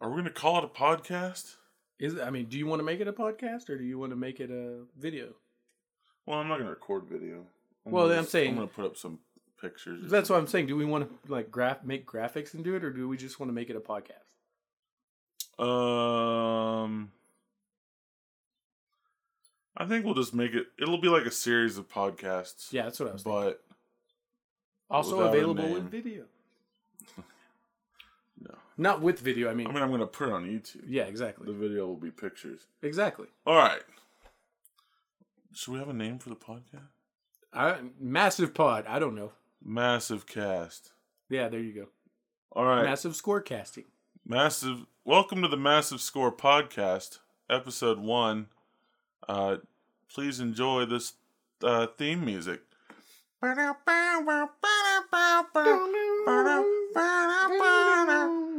Are we going to call it a podcast? Is I mean, do you want to make it a podcast or do you want to make it a video? Well, I'm not going to record video. I'm Well, gonna I'm saying- I'm going to put up some pictures. That's what I'm saying. Do we want to like graph make graphics and do it, or do we just want to make it a podcast? Um, I think we'll just make it. It'll be like a series of podcasts. Yeah, that's what I was. thinking. but Also available in video. No. Not with video. I mean, I mean, I'm going to put it on YouTube. yeah, exactly. The video will be pictures. exactly. All right. Should we have a name for the podcast? I, massive pod. I don't know. Massive cast. Yeah, there you go. All right. Massive score casting. Massive. Welcome to the Massive Score podcast, episode one. Uh, please enjoy this uh, theme music.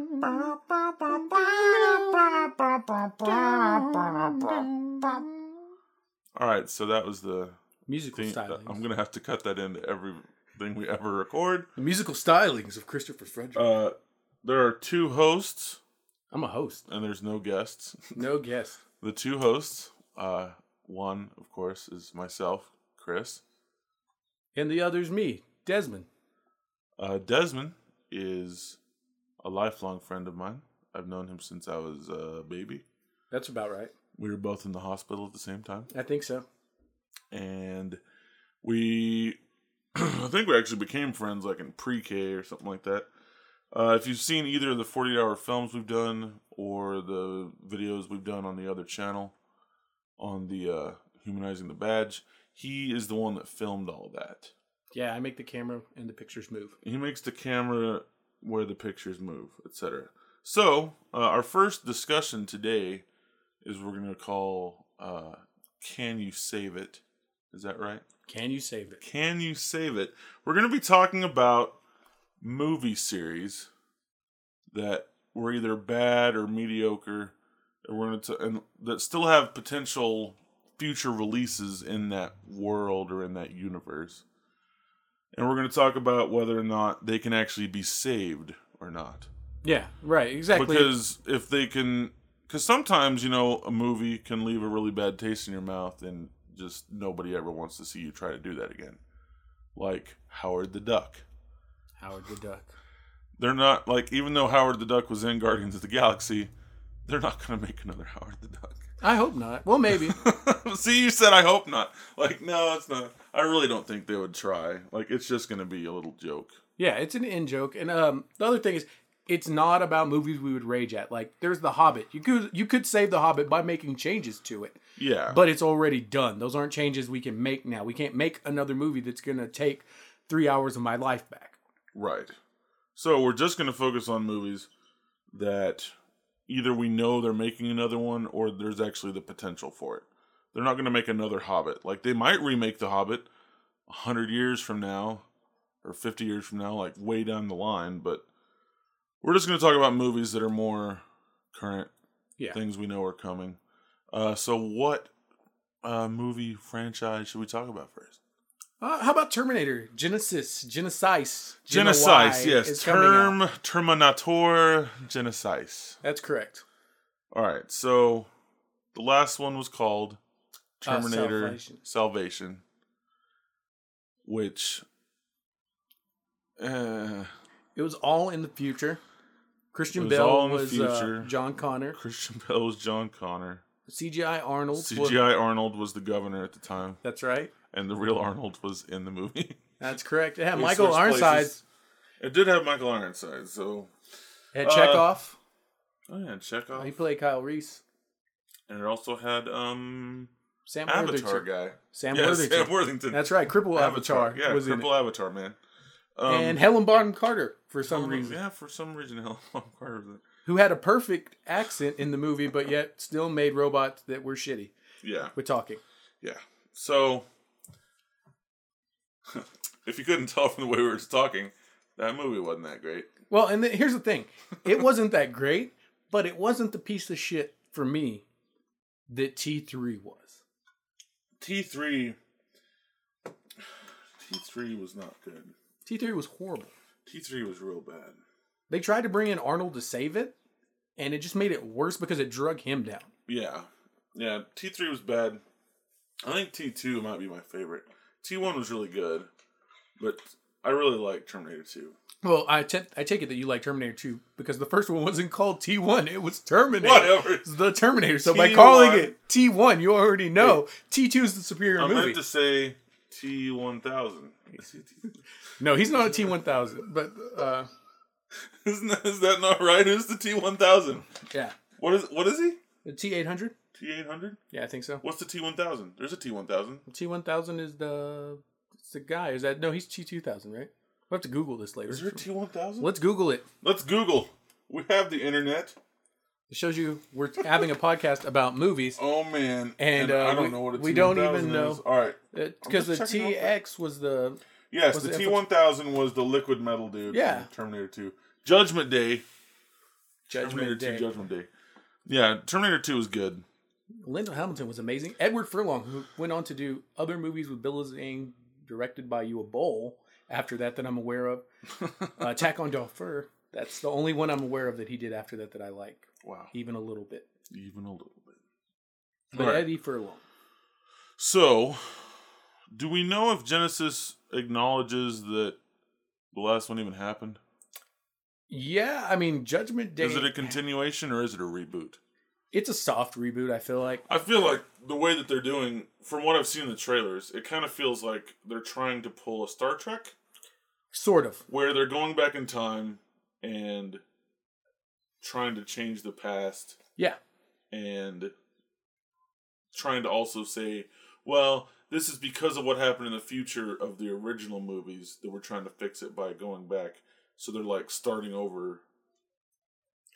All right, so that was the Musical thing. stylings. I'm gonna have to cut that into everything we ever record. the musical stylings of Christopher Frederick. Uh, there are two hosts, I'm a host. and there's no guests. No guest. The two hosts, uh, one, of course, is myself, Chris. And the other's me, Desmond. Uh, Desmond is a lifelong friend of mine. I've known him since I was a baby. That's about right. We were both in the hospital at the same time. I think so. And we, I think we actually became friends like in pre K or something like that. Uh, if you've seen either of the 48 hour films we've done or the videos we've done on the other channel on the uh, Humanizing the Badge, he is the one that filmed all that. Yeah, I make the camera and the pictures move. He makes the camera where the pictures move, etc. So, uh, our first discussion today is we're going to call uh, Can You Save It? Is that right? Can you save it? Can You Save It? We're going to be talking about movie series that were either bad or mediocre, and we're going to and that still have potential future releases in that world or in that universe. And we're going to talk about whether or not they can actually be saved or not. Yeah, right. Exactly. Because if they can, because sometimes you know a movie can leave a really bad taste in your mouth, and just nobody ever wants to see you try to do that again. Like Howard the Duck. Howard the Duck. They're not like even though Howard the Duck was in Guardians of the Galaxy, they're not going to make another Howard the Duck. I hope not. Well, maybe. See, you said I hope not. Like, no, it's not. I really don't think they would try. Like, it's just going to be a little joke. yeah, it's an in joke. And um, the other thing is, it's not about movies we would rage at. Like, there's The Hobbit. You could you could save The Hobbit by making changes to it, Yeah, but it's already done. Those aren't changes we can make now. We can't make another movie that's gonna take three hours of my life back. Right. So we're just going to focus on movies that either we know they're making another one or there's actually the potential for it. They're not going to make another Hobbit. Like they might remake The Hobbit 100 years from now or 50 years from now, like way down the line, but we're just going to talk about movies that are more current, Yeah. things we know are coming. Uh, so what uh, movie franchise should we talk about first? Uh, how about Terminator? Genisys, Genisys, Genisys, yes. Term Terminator Genisys. That's correct. All right, so the last one was called Uh, Terminator Salvation. Salvation, which, uh, It was all in the future. Christian was Bale all in the was future. Uh, John Connor. Christian Bale was John Connor. CGI Arnold. was- CGI Arnold was the governor at the time, That's right. And the real Arnold was in the movie. That's correct. It had We Michael Ironside. places. It did have Michael Ironside, so Had Uh, Chekov. oh yeah, Chekov, He played Kyle Reese. and it also had um Sam Avatar Worthington. guy. Sam yeah, Worthington. Sam Worthington. That's right. Cripple Avatar, Yeah, was in Cripple Avatar, man. Um. And Helen Bonham Carter, for some Helen- reason, Yeah, for some reason, Helen Bonham Carter it. who had a perfect accent in the movie, but yet still made robots that were shitty Yeah, with talking. yeah. So, if you couldn't tell from the way we were talking, that movie wasn't that great. Well, and th- here's the thing: it wasn't that great, but it wasn't the piece of shit for me that T three was. T three. T three was not good. T three was horrible. T three was real bad. They tried to bring in Arnold to save it, and it just made it worse because it drug him down. Yeah. Yeah. T three was bad. I think T two might be my favorite. T one was really good, but I really like Terminator two. Well, I te- I take it that you like Terminator 2 because the first one wasn't called T1, it was Terminator. Whatever. It's the Terminator. So by T1. calling it T1, you already know T2 is the superior I movie. meant to say T one thousand. No, he's not a T1000, but uh, Isn't that, is that not right? Who's the T one thousand? yeah. What is what is he? The T800? T eight hundred? Yeah, I think so. What's the T one thousand? There's a T one thousand. T1000 is the it's the guy. Is that no, he's T2000, right? We'll have to Google this later. Is there a T one thousand? Let's Google it. Let's Google. We have the internet. It shows you we're having a podcast about movies Oh man. And, uh, I don't we- know what a we don't T1000 even know. All right. because the real quick. TX was the Yes, Was the it T one thousand was the liquid metal dude. Yeah. Terminator Two. Judgment Day. Judgment Terminator Day. Two. Judgment Day. Yeah, Terminator Two is good. Linda Hamilton was amazing. Edward Furlong, who went on to do other movies with Bill Zane, directed by Uwe Boll. After that, that I'm aware of, uh, Attack on Dolphin. That's the only one I'm aware of that he did after that that I like, Wow. even a little bit. Even a little bit. But Right. Eddie Furlong, So, do we know if Genisys acknowledges that the last one even happened? yeah, I mean Judgment Day. Is it a continuation or is it a reboot? It's a soft reboot. I feel like I feel like the way that they're doing, from what I've seen in the trailers, it kind of feels like they're trying to pull a Star Trek, sort of. where they're going back in time and trying to change the past Yeah, and trying to also say, well, this is because of what happened in the future of the original movies that we're trying to fix it by going back. So they're like starting over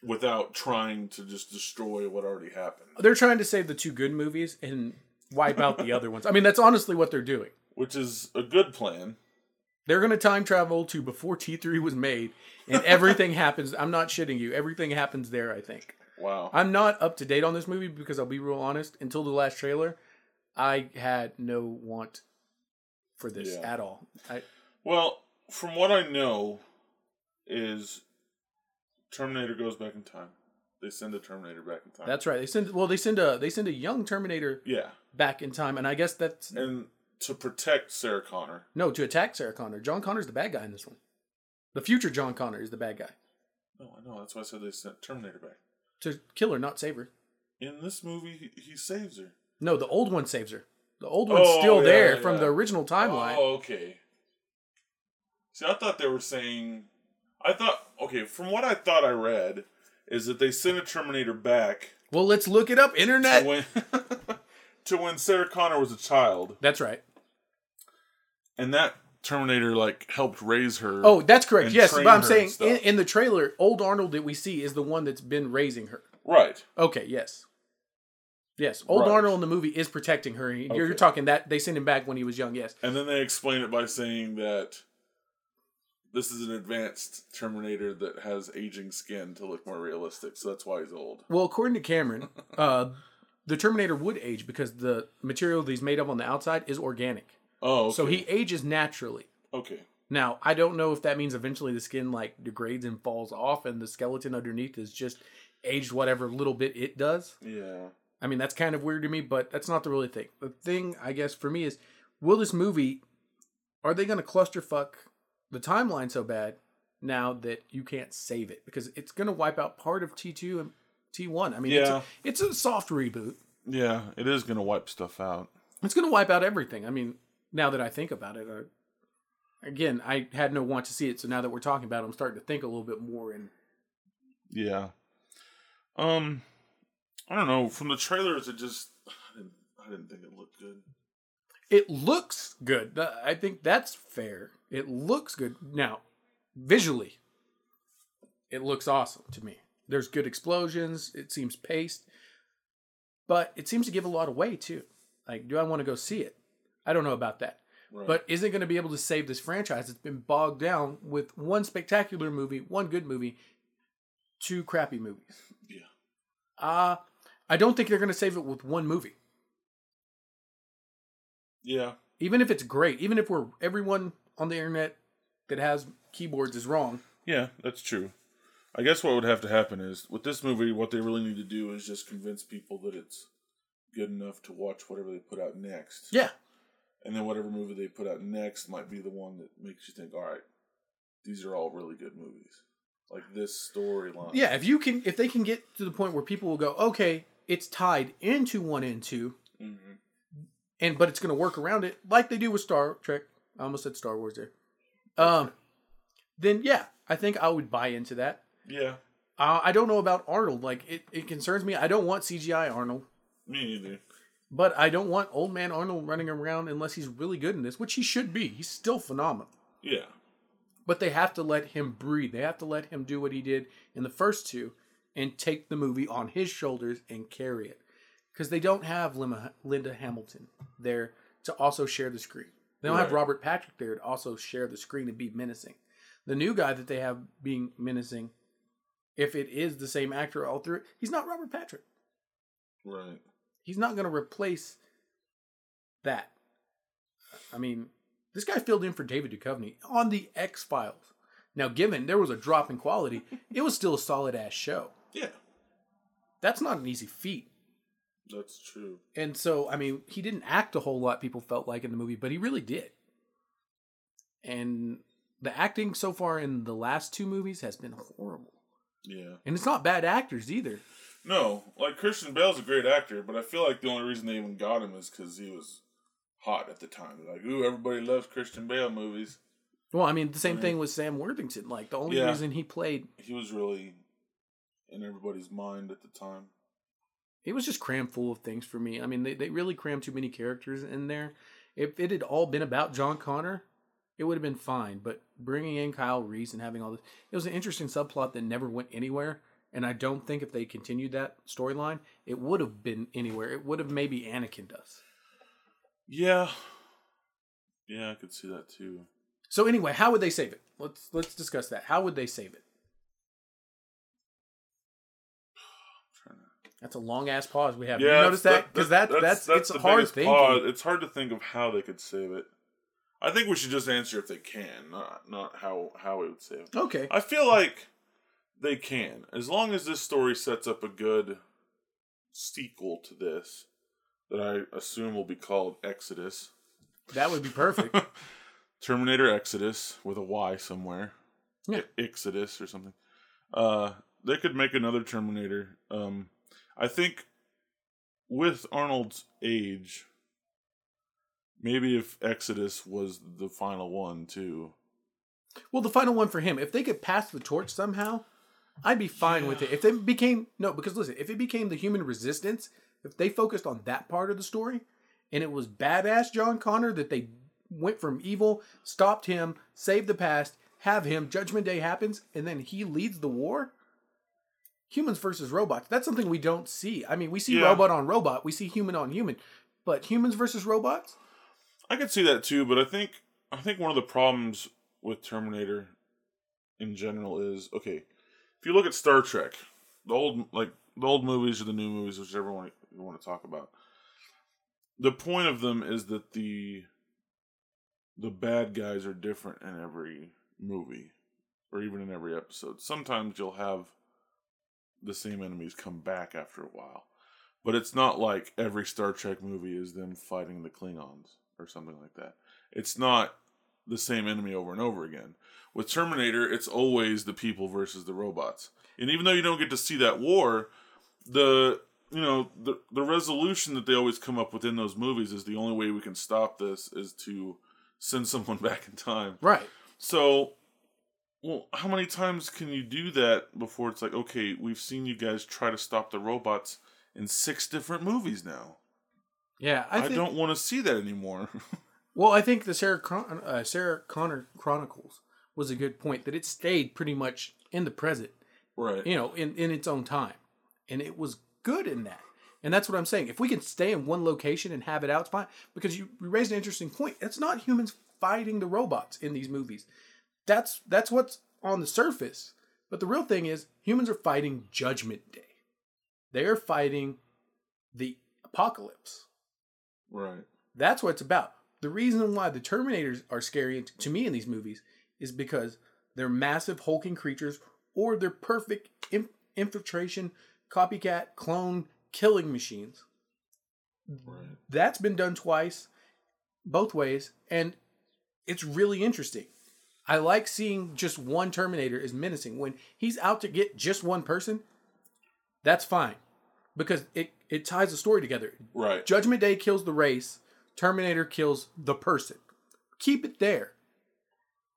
without trying to just destroy what already happened, they're trying to save the two good movies and wipe out the other ones. I mean, that's honestly what they're doing. which is a good plan. They're going to time travel to before T3 was made, and everything happens. I'm not shitting you. Everything happens there, I think. Wow. I'm not up to date on this movie because I'll be real honest. Until the last trailer, I had no want for this Yeah. at all. I, Well, from what I know, is Terminator goes back in time. They send the Terminator back in time. that's right. They send well, they send a they send a young Terminator yeah, back in time, and I guess that's and to protect Sarah Connor. no to attack Sarah Connor. John Connor's the bad guy in this one. The future John Connor is the bad guy No, I know. That's why I said they sent Terminator back. to kill her, not save her. In this movie, he, he saves her. No, the old one saves her. The old one's Oh, still yeah, there yeah. from the original timeline. Oh, okay. See, I thought they were saying. I thought okay. From what I thought I read, is that they sent a Terminator back Well, let's look it up. to Internet. when to when Sarah Connor was a child, That's right. and that Terminator like helped raise her. Oh, that's correct. and Yes, train but I'm her saying and stuff. in, in the trailer, old Arnold that we see is the one that's been raising her. right. Okay, yes. Yes, old Right. Arnold in the movie is protecting her. You're, you're Okay. talking that they sent him back when he was young. Yes, And then they explain it by saying that this is an advanced Terminator that has aging skin to look more realistic, so that's why he's old. Well, according to Cameron, uh, the Terminator would age because the material that he's made of on the outside is organic. Oh, okay. So he ages naturally. okay. Now, I don't know if that means eventually the skin like degrades and falls off and the skeleton underneath is just aged whatever little bit it does. Yeah. I mean, that's kind of weird to me, but that's not the really thing. The thing, I guess, for me is will this movie, are they going to clusterfuck the timeline so bad now that you can't save it? Because it's going to wipe out part of T2 and T1. I mean, Yeah. it's, a, it's a soft reboot. Yeah, it is going to wipe stuff out. It's going to wipe out everything. I mean, now that I think about it, I, again, I had no want to see it. So now that we're talking about it, I'm starting to think a little bit more. And Yeah. Um, I don't know. From the trailers, it just I didn't, I didn't think it looked good. it looks good. I think that's fair. It looks good. Now, visually, it looks awesome to me. There's good explosions. It seems paced, but it seems to give a lot away too. Like, do I want to go see it? I don't know about that. Right. But is it going to be able to save this franchise? It's been bogged down with one spectacular movie, one good movie, two crappy movies. yeah, Uh, I don't think they're going to save it with one movie. yeah, even if it's great, even if we're everyone on the internet that has keyboards is wrong. yeah. That's true. I guess what would have to happen is with this movie, what they really need to do is just convince people that it's good enough to watch whatever they put out next. Yeah. And then whatever movie they put out next might be the one that makes you think, all right, these are all really good movies. Like this storyline. Yeah, if you can, if they can get to the point where people will go, okay, it's tied into one and 2 Mm-hmm. and but it's going to work around it like they do with Star Trek. I almost said Star Wars there. Um, then yeah, I think I would buy into that. Yeah. Uh, I don't know about Arnold. Like it, it concerns me. I don't want CGI Arnold, Me either. but I don't want old man Arnold running around unless he's really good in this, which he should be. He's still phenomenal. Yeah. But they have to let him breathe. They have to let him do what he did in the first two and take the movie on his shoulders and carry it. Because they don't have Linda Hamilton there to also share the screen. They don't have Robert Patrick there to also share the screen and be menacing. The new guy that they have being menacing, if it is the same actor all through he's not Robert Patrick. Right. He's not going to replace that. I mean, this guy filled in for David Duchovny on the X Files. Now, given there was a drop in quality, it was still a solid ass show. Yeah. That's not an easy feat. That's true. And so, I mean, he didn't act a whole lot, people felt like in the movie, but he really did. And the acting so far in the last two movies has been horrible. Yeah. And it's not bad actors either. No, like Christian Bale's a great actor, but I feel like the only reason they even got him is because he was hot at the time. Like, ooh, everybody loves Christian Bale movies. Well, I mean, the same thing with Sam Worthington. Like, the only Yeah. reason he played He was really in everybody's mind at the time. It was just crammed full of things for me. I mean, they, they really crammed too many characters in there. If it had all been about John Connor, it would have been fine. But bringing in Kyle Reese and having all this, it was an interesting subplot that never went anywhere. And I don't think if they continued that storyline, it would have been anywhere. It would have maybe Anakin does. Yeah. Yeah, I could see that too. So anyway, how would they save it? Let's let's discuss that. How would they save it? That's a long ass pause we have. Yeah, you notice that because that, that's, it's the hard biggest thinking. pause. It's hard to think of how they could save it. I think we should just answer if they can, not not how how it would save. it. Okay. I feel like they can, as long as this story sets up a good sequel to this, that I assume will be called Exodus. That would be perfect. Terminator Exodus with a Y somewhere. Yeah. Exodus or something. Uh, they could make another Terminator. Um, I think with Arnold's age, maybe if Exodus was the final one too. Well, the final one for him, if they could pass the torch somehow, I'd be fine with it. If they became no, because listen, if it became the human resistance, if they focused on that part of the story, and it was badass John Connor that they went from evil, stopped him, saved the past, have him, Judgment Day happens, and then he leads the war. Humans versus robots. That's something we don't see. I mean, we see Yeah. robot on robot, we see human on human, but humans versus robots. I could see that too, but I think I think one of the problems with Terminator in general is okay. If you look at Star Trek, the old like the old movies or the new movies, whichever one you want to talk about, the point of them is that the the bad guys are different in every movie or even in every episode. Sometimes you'll have the same enemies come back after a while. But it's not like every Star Trek movie is them fighting the Klingons or something like that. It's not the same enemy over and over again. With Terminator, it's always the people versus the robots. And even though you don't get to see that war, the you know the the resolution that they always come up with in those movies is the only way we can stop this is to send someone back in time. Right. So, well, how many times can you do that before it's like, okay, we've seen you guys try to stop the robots in six different movies now. Yeah, I, I, think, don't want to see that anymore. Well, I think the Sarah Con- uh, Sarah Connor Chronicles was a good point that it stayed pretty much in the present, right. you know, in in its own time, and it was good in that. And that's what I'm saying. If we can stay in one location and have it out, it's fine. Because you you raised an interesting point. It's not humans fighting the robots in these movies. That's that's what's on the surface. But the real thing is humans are fighting Judgment Day. They are fighting the apocalypse. Right. That's what it's about. The reason why the Terminators are scary to me in these movies is because they're massive hulking creatures or they're perfect in- infiltration, copycat, clone, killing machines. Right. That's been done twice, both ways, and it's really interesting. I like seeing just one Terminator is menacing. When he's out to get just one person, that's fine. Because it, it ties the story together. Right. Judgment Day kills the race, Terminator kills the person. Keep it there.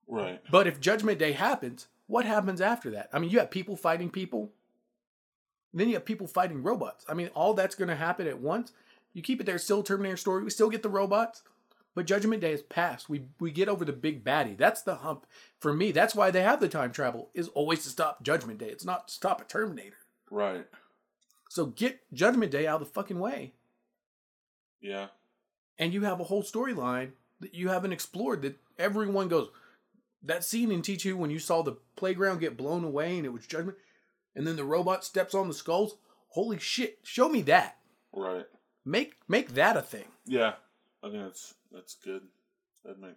Right. But if Judgment Day happens, what happens after that? I mean, you have people fighting people. Then you have people fighting robots. I mean, all that's going to happen at once. You keep it there, still Terminator story. We still get the robots, but Judgment Day is past. We we get over the big baddie. That's the hump for me. That's why they have the time travel is always to stop Judgment Day. It's not to stop a Terminator. Right. So get Judgment Day out of the fucking way, Yeah. and you have a whole storyline that you haven't explored. That everyone goes. That scene in T two when you saw the playground get blown away and it was Judgment, and then the robot steps on the skulls. Holy shit! Show me that. Right. Make make that a thing. Yeah. I think that's that's good. That make.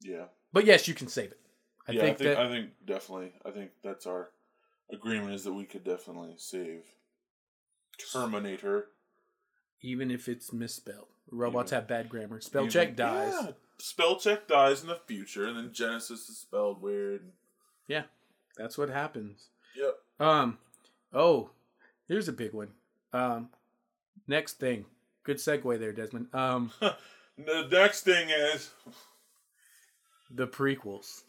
Yeah. But yes, you can save it. I yeah. think, I think that I think definitely. I think that's our agreement is that we could definitely save Terminator. even if it's misspelled, robots Even- have bad grammar. Spell Even- check dies. Yeah. Spell check dies in the future, and then Genisys is spelled weird. Yeah, that's what happens. Yep. Um, oh, here's a big one. Um, next thing. Good segue there, Desmond. Um, The next thing is the prequels.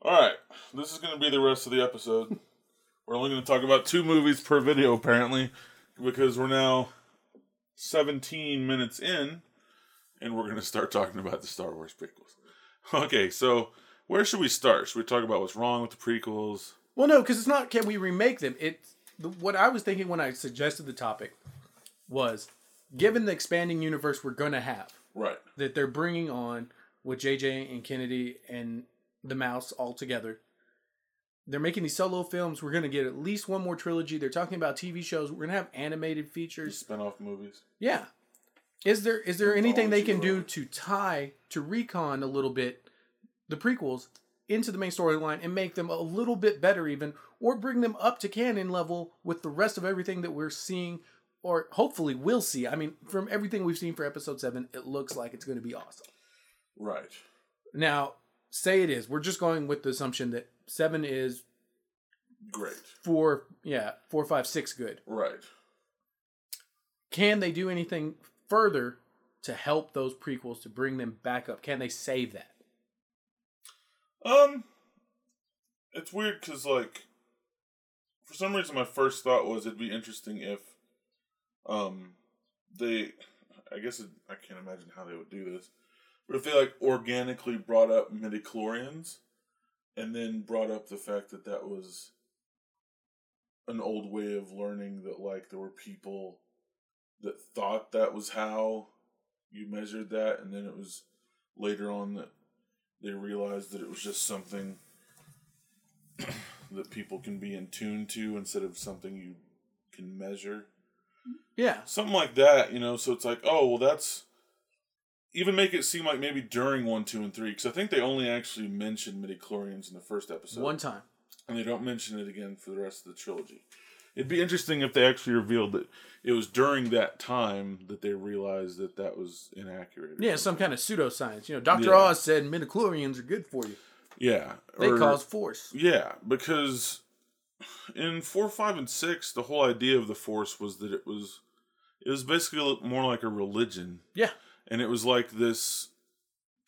All right, this is going to be the rest of the episode. we're only going to talk about two movies per video, apparently, because we're now 17 minutes in, and we're going to start talking about the Star Wars prequels. Okay, so where should we start? Should we talk about what's wrong with the prequels? Well, no, because it's not. Can we remake them? It's the, what I was thinking when I suggested the topic was, given the expanding universe we're gonna have, Right. that they're bringing on with JJ and Kennedy and the Mouse all together. They're making these solo films. We're gonna get at least one more trilogy. They're talking about TV shows. We're gonna have animated features. Spin-off movies. Yeah. Is there is there anything they can do to tie to retcon a little bit the prequels into the main storyline and make them a little bit better even or bring them up to canon level with the rest of everything that we're seeing or hopefully we'll see. I mean, from everything we've seen for episode 7, it looks like it's going to be awesome. Right. Now, say it is. We're just going with the assumption that 7 is Great. 4 yeah, four, five, six good. Right. can they do anything further to help those prequels to bring them back up? Can they save that? Um, it's weird because like, for some reason, my first thought was it'd be interesting if, um, they, I guess it, I can't imagine how they would do this, but if they like organically brought up midichlorians, and then brought up the fact that that was an old way of learning that like there were people that thought that was how you measured that, and then it was later on that they realized that it was just something that people can be in tune to instead of something you can measure. Yeah. Something like that, you know. So it's like, oh, well, that's even make it seem like maybe during one, two, and three, because I think they only actually mentioned midichlorians in the first episode, One time. and they don't mention it again for the rest of the trilogy. It'd be interesting if they actually revealed that it was during that time that they realized that that was inaccurate. Yeah, some kind of pseudoscience. You know, Dr. Yeah. Oz said midichlorians are good for you. yeah, They or- cause force. Yeah, because in four, five, and six, the whole idea of the Force was that it was it was basically more like a religion, Yeah. and it was like this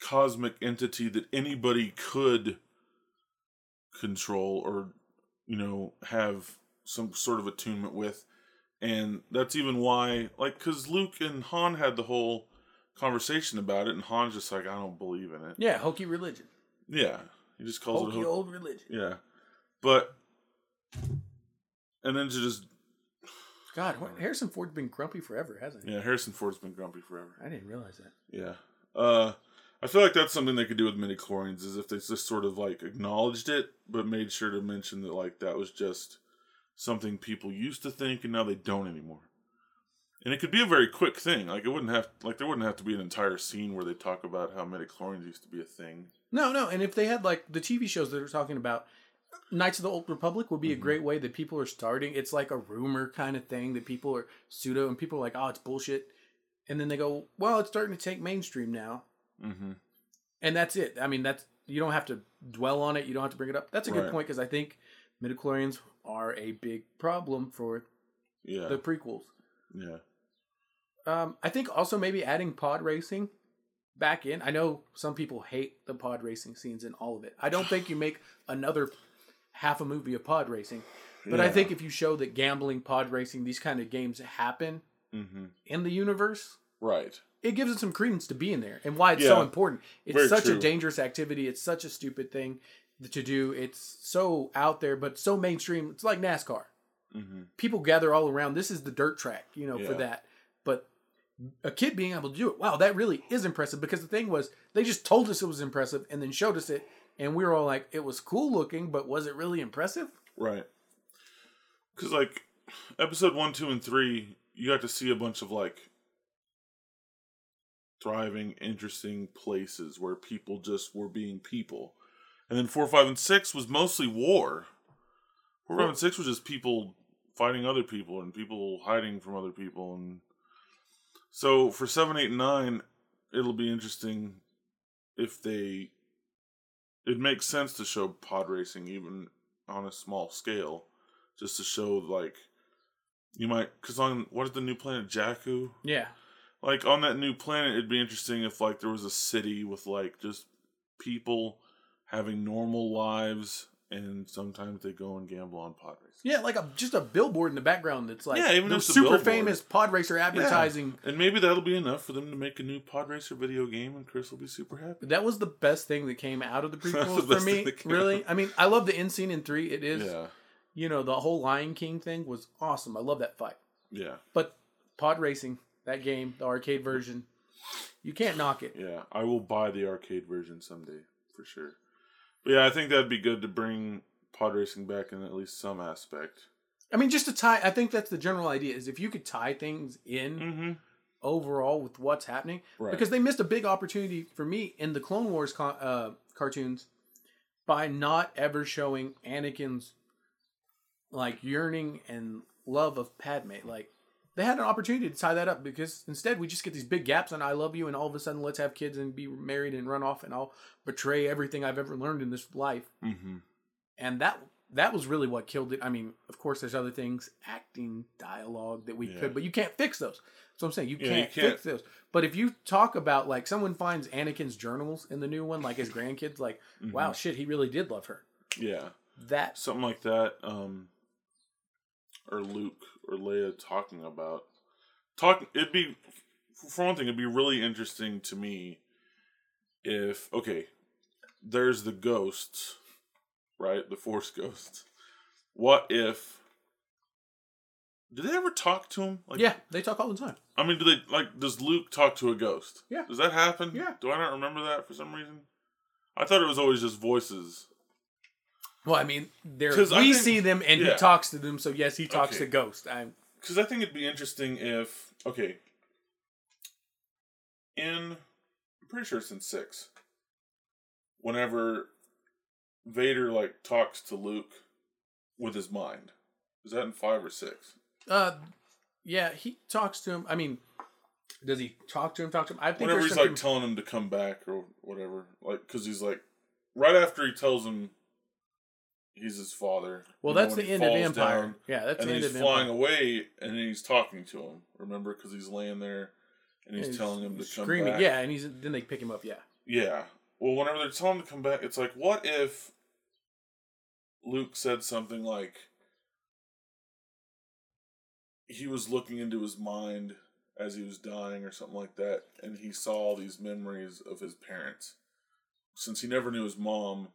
cosmic entity that anybody could control or you know have some sort of attunement with, and that's even why, like, because Luke and Han had the whole conversation about it, and Han's just like, I don't believe in it. Yeah, hokey religion. Yeah, he just calls it Hokey old religion. yeah. But and then to just God, what, Harrison Ford's been grumpy forever, hasn't he? yeah, Harrison Ford's been grumpy forever. I didn't realize that. Yeah. Uh I feel like that's something they could do with midichlorians is if they just sort of like acknowledged it but made sure to mention that like that was just something people used to think and now they don't anymore. And it could be a very quick thing. Like it wouldn't have like there wouldn't have to be an entire scene where they talk about how midichlorians used to be a thing. No, no, and if they had like the TV shows that are talking about, Knights of the Old Republic would be Mm-hmm. a great way that people are starting. It's like a rumor kind of thing that people are pseudo and people are like, oh, it's bullshit. And then they go, well, it's starting to take mainstream now. Mm-hmm. And that's it. I mean, that's you don't have to dwell on it. You don't have to bring it up. That's a good Right. point because I think midichlorians are a big problem for Yeah. the prequels. yeah. Um, I think also maybe adding pod racing back in. I know some people hate the pod racing scenes in all of it. I don't think you make another half a movie of pod racing. But I think if you show that gambling, pod racing, these kind of games happen Mm-hmm. in the universe, Right. it gives it some credence to be in there and why it's so important. It's Very such a dangerous activity. It's such a stupid thing to do. It's so out there, but so mainstream. It's like NASCAR. Mm-hmm. People gather all around. This is the dirt track, you know, for that. But a kid being able to do it, wow, that really is impressive. Because the thing was, they just told us it was impressive and then showed us it, and we were all like, it was cool looking, but was it really impressive? Right. Because like episode one, two, and three, you got to see a bunch of like thriving, interesting places where people just were being people, and then four, five, and six was mostly war. Four, five, and six was just people fighting other people and people hiding from other people, and so for seven, eight, and nine, it'll be interesting if they. It makes sense to show pod racing even on a small scale, just to show like you might because on what is the new planet Jakku? Yeah. Like on that new planet, it'd be interesting if like there was a city with like just people having normal lives, and sometimes they go and gamble on pod racing. Yeah, like a just a billboard in the background that's like Yeah, even the if it's a super famous pod racer advertising. And maybe that'll be enough for them to make a new pod racer video game, and Chris will be super happy. That was the best thing that came out of the prequels the for me. Really. I mean, I love the end scene in three. It is, Yeah, you know, the whole Lion King thing was awesome. I love that fight. yeah, But pod racing, that game, the arcade version, you can't knock it. yeah. I will buy the arcade version someday for sure. But yeah, I think that'd be good to bring pod racing back in at least some aspect. I mean, just to tie. I think that's the general idea: is if you could tie things in Mm-hmm. overall with what's happening, Right. because they missed a big opportunity for me in the Clone Wars con- uh, cartoons by not ever showing Anakin's like yearning and love of Padme. Like they had an opportunity to tie that up because instead we just get these big gaps and I love you and all of a sudden let's have kids and be married and run off and I'll betray everything I've ever learned in this life. Mm-hmm. And that that was really what killed it. I mean, of course there's other things, acting, dialogue that we Yeah. could, but you can't fix those. So I'm saying you Yeah, can't, you can't. fix those. But if you talk about like someone finds Anakin's journals in the new one, like his grandkids, like, Mm-hmm. wow, shit, he really did love her. Yeah, That something like that. Um, or Luke or Leia talking about talking. It'd be for one thing, it'd be really interesting to me if okay, there's the ghosts, right? The Force ghosts. What if? Do they ever talk to him? Like, yeah, they talk all the time. I mean, do they like? Does Luke talk to a ghost? Yeah. Does that happen? Yeah. Do I not remember that for some reason? I thought it was always just voices. Well, I mean, there we think- see them and yeah. he talks to them. So yes, he talks Okay. to Ghost. I'm Because I think it'd be interesting if okay. In I'm pretty sure it's in six. Whenever Vader like talks to Luke with his mind. Is that in five or six? uh, yeah, he talks to him. I mean, does he talk to him? Talk to him? I think Whenever he's some like telling him to come back or whatever, like because he's like right after he tells him he's his father. well, you that's when the end of Empire. down, yeah, that's and the end he's of flying Empire. away, and he's talking to him. Remember, because he's laying there, and he's, And telling him to come back. Yeah, and he's then they pick him up. Yeah, Yeah. Well, whenever they're telling him to come back, it's like, what if Luke said something like he was looking into his mind as he was dying or something like that, and he saw all these memories of his parents. Since he never knew his mom,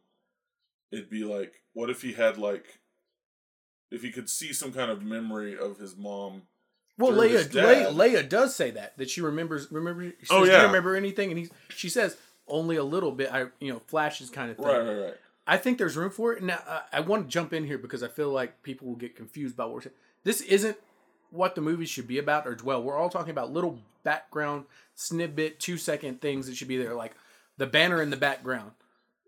it'd be like, what if he had like, if he could see some kind of memory of his mom Well, Leia, Leia. Leia does say that that she remembers. Remember? She oh, says, Oh, Do yeah. you remember anything? And he, she says only a little bit. I, you know, flashes kind of thing. Right, right, right. I think there's room for it. Now, I, I want to jump in here because I feel like people will get confused about what we're saying. This isn't what the movie should be about or dwell. We're all talking about little background snippet, two second things that should be there, like the banner in the background.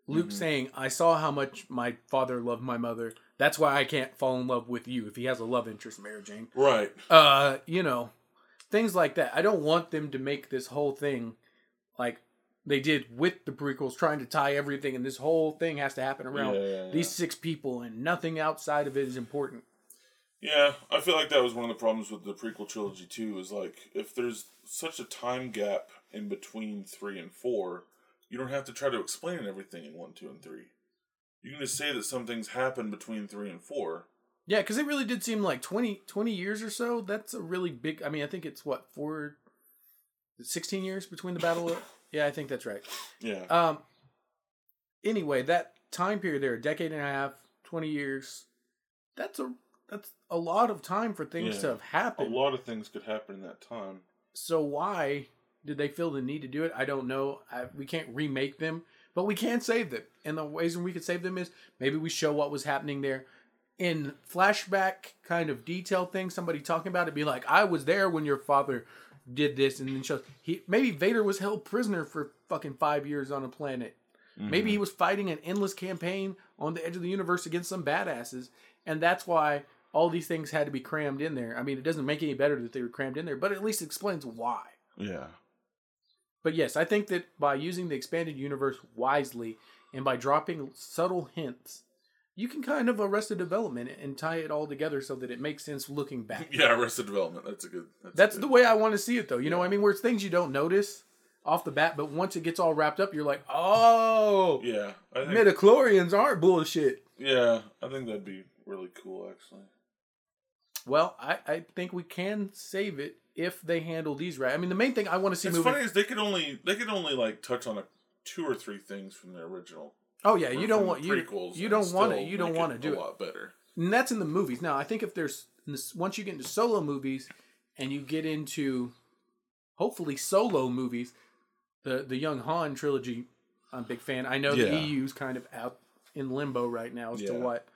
Luke Mhm. saying, "I saw how much my father loved my mother. That's why I can't fall in love with you." If he has a love interest, Mary Jane, Right. uh, you know, things like that. I don't want them to make this whole thing like they did with the prequels, trying to tie everything, and this whole thing has to happen around Yeah, yeah, yeah. these six people, and nothing outside of it is important. Yeah, I feel like that was one of the problems with the prequel trilogy too. Is like if there's such a time gap in between three and four, you don't have to try to explain everything in one, two, and three. You can just say that some things happen between three and four. Yeah, because it really did seem like 20, 20 years or so. That's a really big. I mean, I think it's what four, sixteen years between the battle. Of, yeah, I think that's right. Yeah. Um. Anyway, that time period there, a decade and a half, twenty years. That's a that's a lot of time for things Yeah. to have happened. a lot of things could happen in that time. So why did they feel the need to do it? I don't know. I, we can't remake them, but we can save them. And the ways in we could save them is maybe we show what was happening there in flashback kind of detail thing. Somebody talking about it, be like, "I was there when your father did this," and then shows he maybe Vader was held prisoner for fucking five years on a planet. Mm-hmm. Maybe he was fighting an endless campaign on the edge of the universe against some badasses, and that's why all these things had to be crammed in there. I mean, it doesn't make any better that they were crammed in there, but at least explains why. Yeah. But yes, I think that by using the expanded universe wisely and by dropping subtle hints, you can kind of arrest the development and tie it all together so that it makes sense looking back. Yeah, Arrested Development. That's a good. That's, That's good. the way I want to see it, though. You know what I mean? Where it's things you don't notice off the bat, but once it gets all wrapped up, you're like, oh, Yeah, I think. midichlorians aren't bullshit. yeah, I think that'd be really cool, actually. Well, I, I think we can save it if they handle these right. I mean, the main thing I want to see It's funny is they could only they could only like touch on a two or three things from the original. Oh yeah, you don't want you, you don't want it. You don't want to do a it. lot better. And that's in the movies. Now, I think if there's once you get into solo movies and you get into hopefully solo movies, the the Young Han trilogy, I'm a big fan. I know Yeah. the EU's kind of out in limbo right now as to what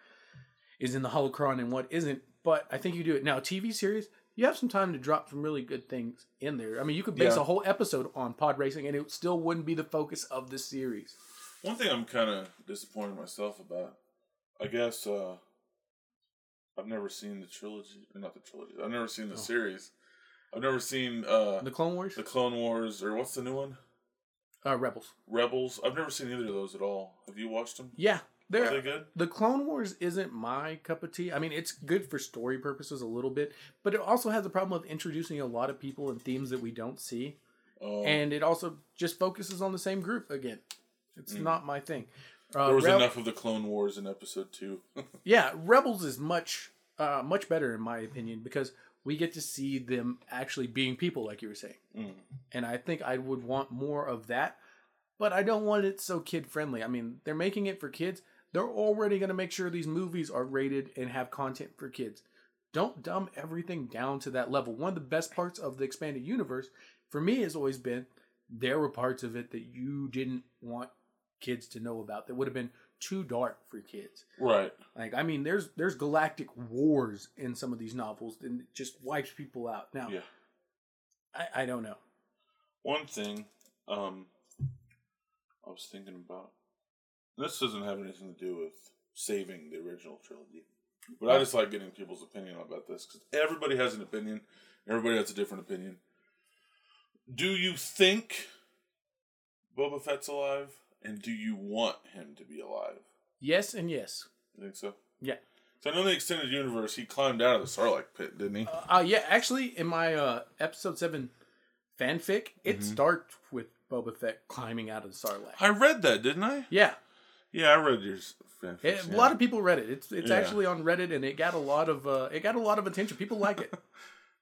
is in the holocron and what isn't. But I think you do it now. TV series, you have some time to drop some really good things in there. I mean, you could base Yeah. a whole episode on pod racing, and it still wouldn't be the focus of the series. One thing I'm kind of disappointed myself about, I guess, uh I've never seen the trilogy, or not the trilogy. I've never seen the Oh. series. I've never seen uh The Clone Wars, the Clone Wars or what's the new one? uh, Rebels. Rebels. I've never seen either of those at all. Have you watched them? Yeah, they're they good? The Clone Wars isn't my cup of tea. I mean, it's good for story purposes a little bit, but it also has a problem of introducing a lot of people and themes that we don't see. Oh, And it also just focuses on the same group again. It's Mm. not my thing. Uh, there was Reb- enough of the Clone Wars in episode two. Yeah, Rebels is much uh, much better in my opinion because we get to see them actually being people, like you were saying. Mm. And I think I would want more of that, but I don't want it so kid friendly. I mean, they're making it for kids. They're already going to make sure these movies are rated and have content for kids. Don't dumb everything down to that level. One of the best parts of the expanded universe for me has always been there were parts of it that you didn't want kids to know about that would have been too dark for kids. Right. Like I mean, there's there's galactic wars in some of these novels, and it just wipes people out. Now, Yeah. I, I don't know. One thing, um, I was thinking about. This doesn't have anything to do with saving the original trilogy, but I just like getting people's opinion about this because everybody has an opinion. Everybody has a different opinion. Do you think Boba Fett's alive, and do you want him to be alive? Yes and yes. You think so? Yeah. So I know in the extended universe he climbed out of the Sarlacc pit, didn't he? Uh, uh, yeah. Actually, in my uh, episode seven fanfic, it Mhm. starts with Boba Fett climbing out of the Sarlacc. I read that, didn't I? Yeah, Yeah, I read yours. fanfics, it- a lot of people read it. It's it's Yeah. actually on Reddit, and it got a lot of uh, it got a lot of attention. People like it.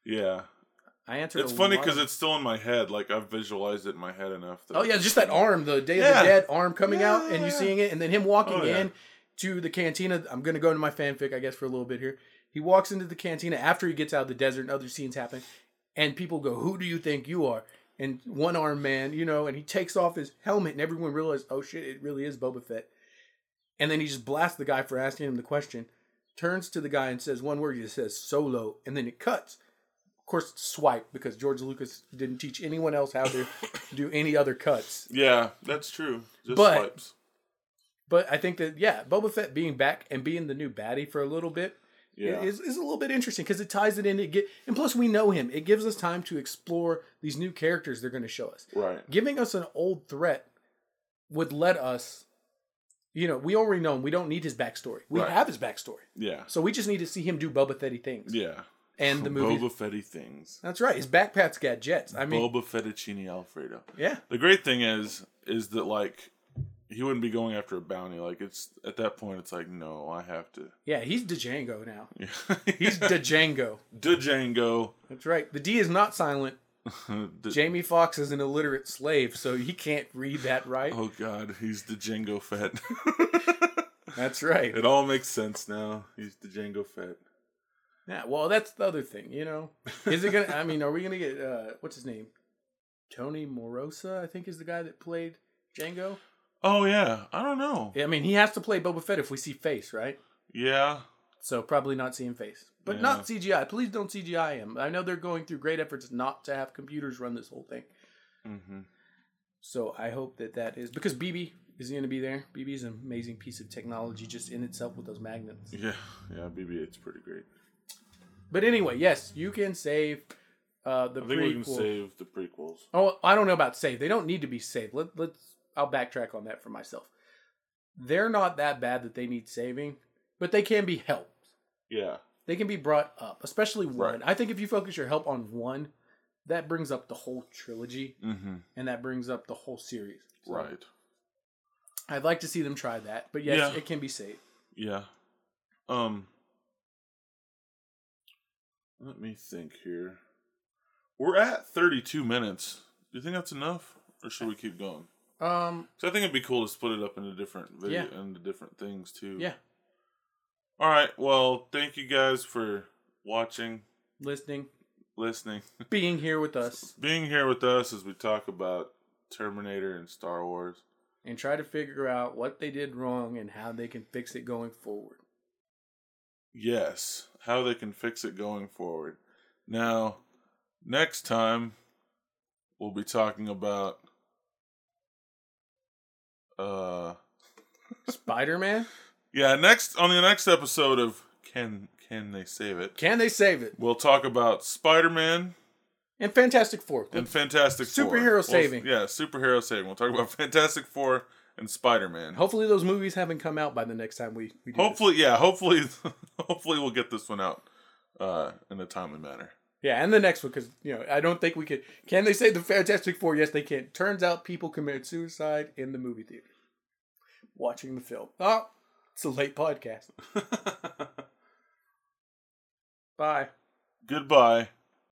Yeah. I answered. It's funny because of- it's still in my head. Like I've visualized it in my head enough. That Oh yeah, just that arm, the Day of the Dead arm coming out, and you Yeah. seeing it, and then him walking Oh, yeah. in to the cantina. I'm gonna go into my fanfic, I guess, for a little bit here. He walks into the cantina after he gets out of the desert, and other scenes happen, and people go, "Who do you think you are?" And one armed man, you know, and he takes off his helmet, and everyone realizes, "Oh shit, it really is Boba Fett." And then he just blasts the guy for asking him the question. Turns to the guy and says one word. He just says "solo," and then it cuts. Of course, swipe because George Lucas didn't teach anyone else how to do any other cuts. Yeah, that's true. Just But- swipes. But I think that yeah, Boba Fett being back and being the new baddie for a little bit Yeah. is, is a little bit interesting because it ties it in. It get, and plus we know him. It gives us time to explore these new characters they're going to show us. right. Giving us an old threat would let us, you know, we already know him. We don't need his backstory. We Right. have his backstory, Yeah. so we just need to see him do Boba Fetty things. Yeah. And the movie, Boba Fetty things. that's right. His backpack's got jets. I mean, Boba Fettuccine Alfredo. yeah, The great thing is, is that like he wouldn't be going after a bounty. Like it's at that point, it's like no, I have to. yeah. He's Django now. Yeah. He's Django. Django. That's right. The D is not silent. D- Jamie Foxx is an illiterate slave, so he can't read that right. oh God, he's the Django Fett. That's right. it all makes sense now. He's the Django Fett. Yeah, well, that's the other thing, you know. Is it gonna? I mean, are we gonna get uh, what's his name? Tony Morosa, I think, is the guy that played Django. Oh yeah, I don't know. Yeah, I mean, he has to play Boba Fett if we see face, right? Yeah, So probably not seeing face, but Yeah. not CGI. Please don't CGI him. I know they're going through great efforts not to have computers run this whole thing. hmm So I hope that that is because BB is going to be there. BB is an amazing piece of technology just in itself with those magnets. yeah, yeah. BB-8's pretty great. But anyway, yes, you can save uh, the I think we can save the prequels. Oh, I don't know about save. They don't need to be saved. Let, let's. I'll backtrack on that for myself. They're not that bad that they need saving, but they can be helped. Yeah, They can be brought up, especially one. Right. I think if you focus your help on one, that brings up the whole trilogy hmm and that brings up the whole series. So right. I'd like to see them try that, but yes, Yeah. it can be saved. Yeah. Um let me think here. We're at 32 minutes. Do you think that's enough or should we keep going? Um, So I think it'd be cool to split it up into different video Yeah. into different things too. yeah, All right. Well, thank you guys for watching, listening, listening, being here with us, being here with us as we talk about Terminator and Star Wars. and try to figure out what they did wrong and how they can fix it going forward. Yes, how they can fix it going forward. Now, next time we'll be talking about uh Spider Man, yeah, next on the next episode of Can Can They Save It? can they save it? We'll talk about Spider-Man And Fantastic Four. and Fantastic Four. Superhero We'll- saving. yeah, superhero saving. We'll talk about Fantastic Four and Spider-Man. Hopefully, those movies haven't come out by the next time we, we do this. Hopefully, yeah, hopefully hopefully we'll get this one out uh in a timely manner. Yeah, and the next one because you know I don't think we could. Can they say the Fantastic Four? Yes, they can. Turns out people committed suicide in the movie theater watching the film. Oh, it's a late podcast. Bye. Goodbye.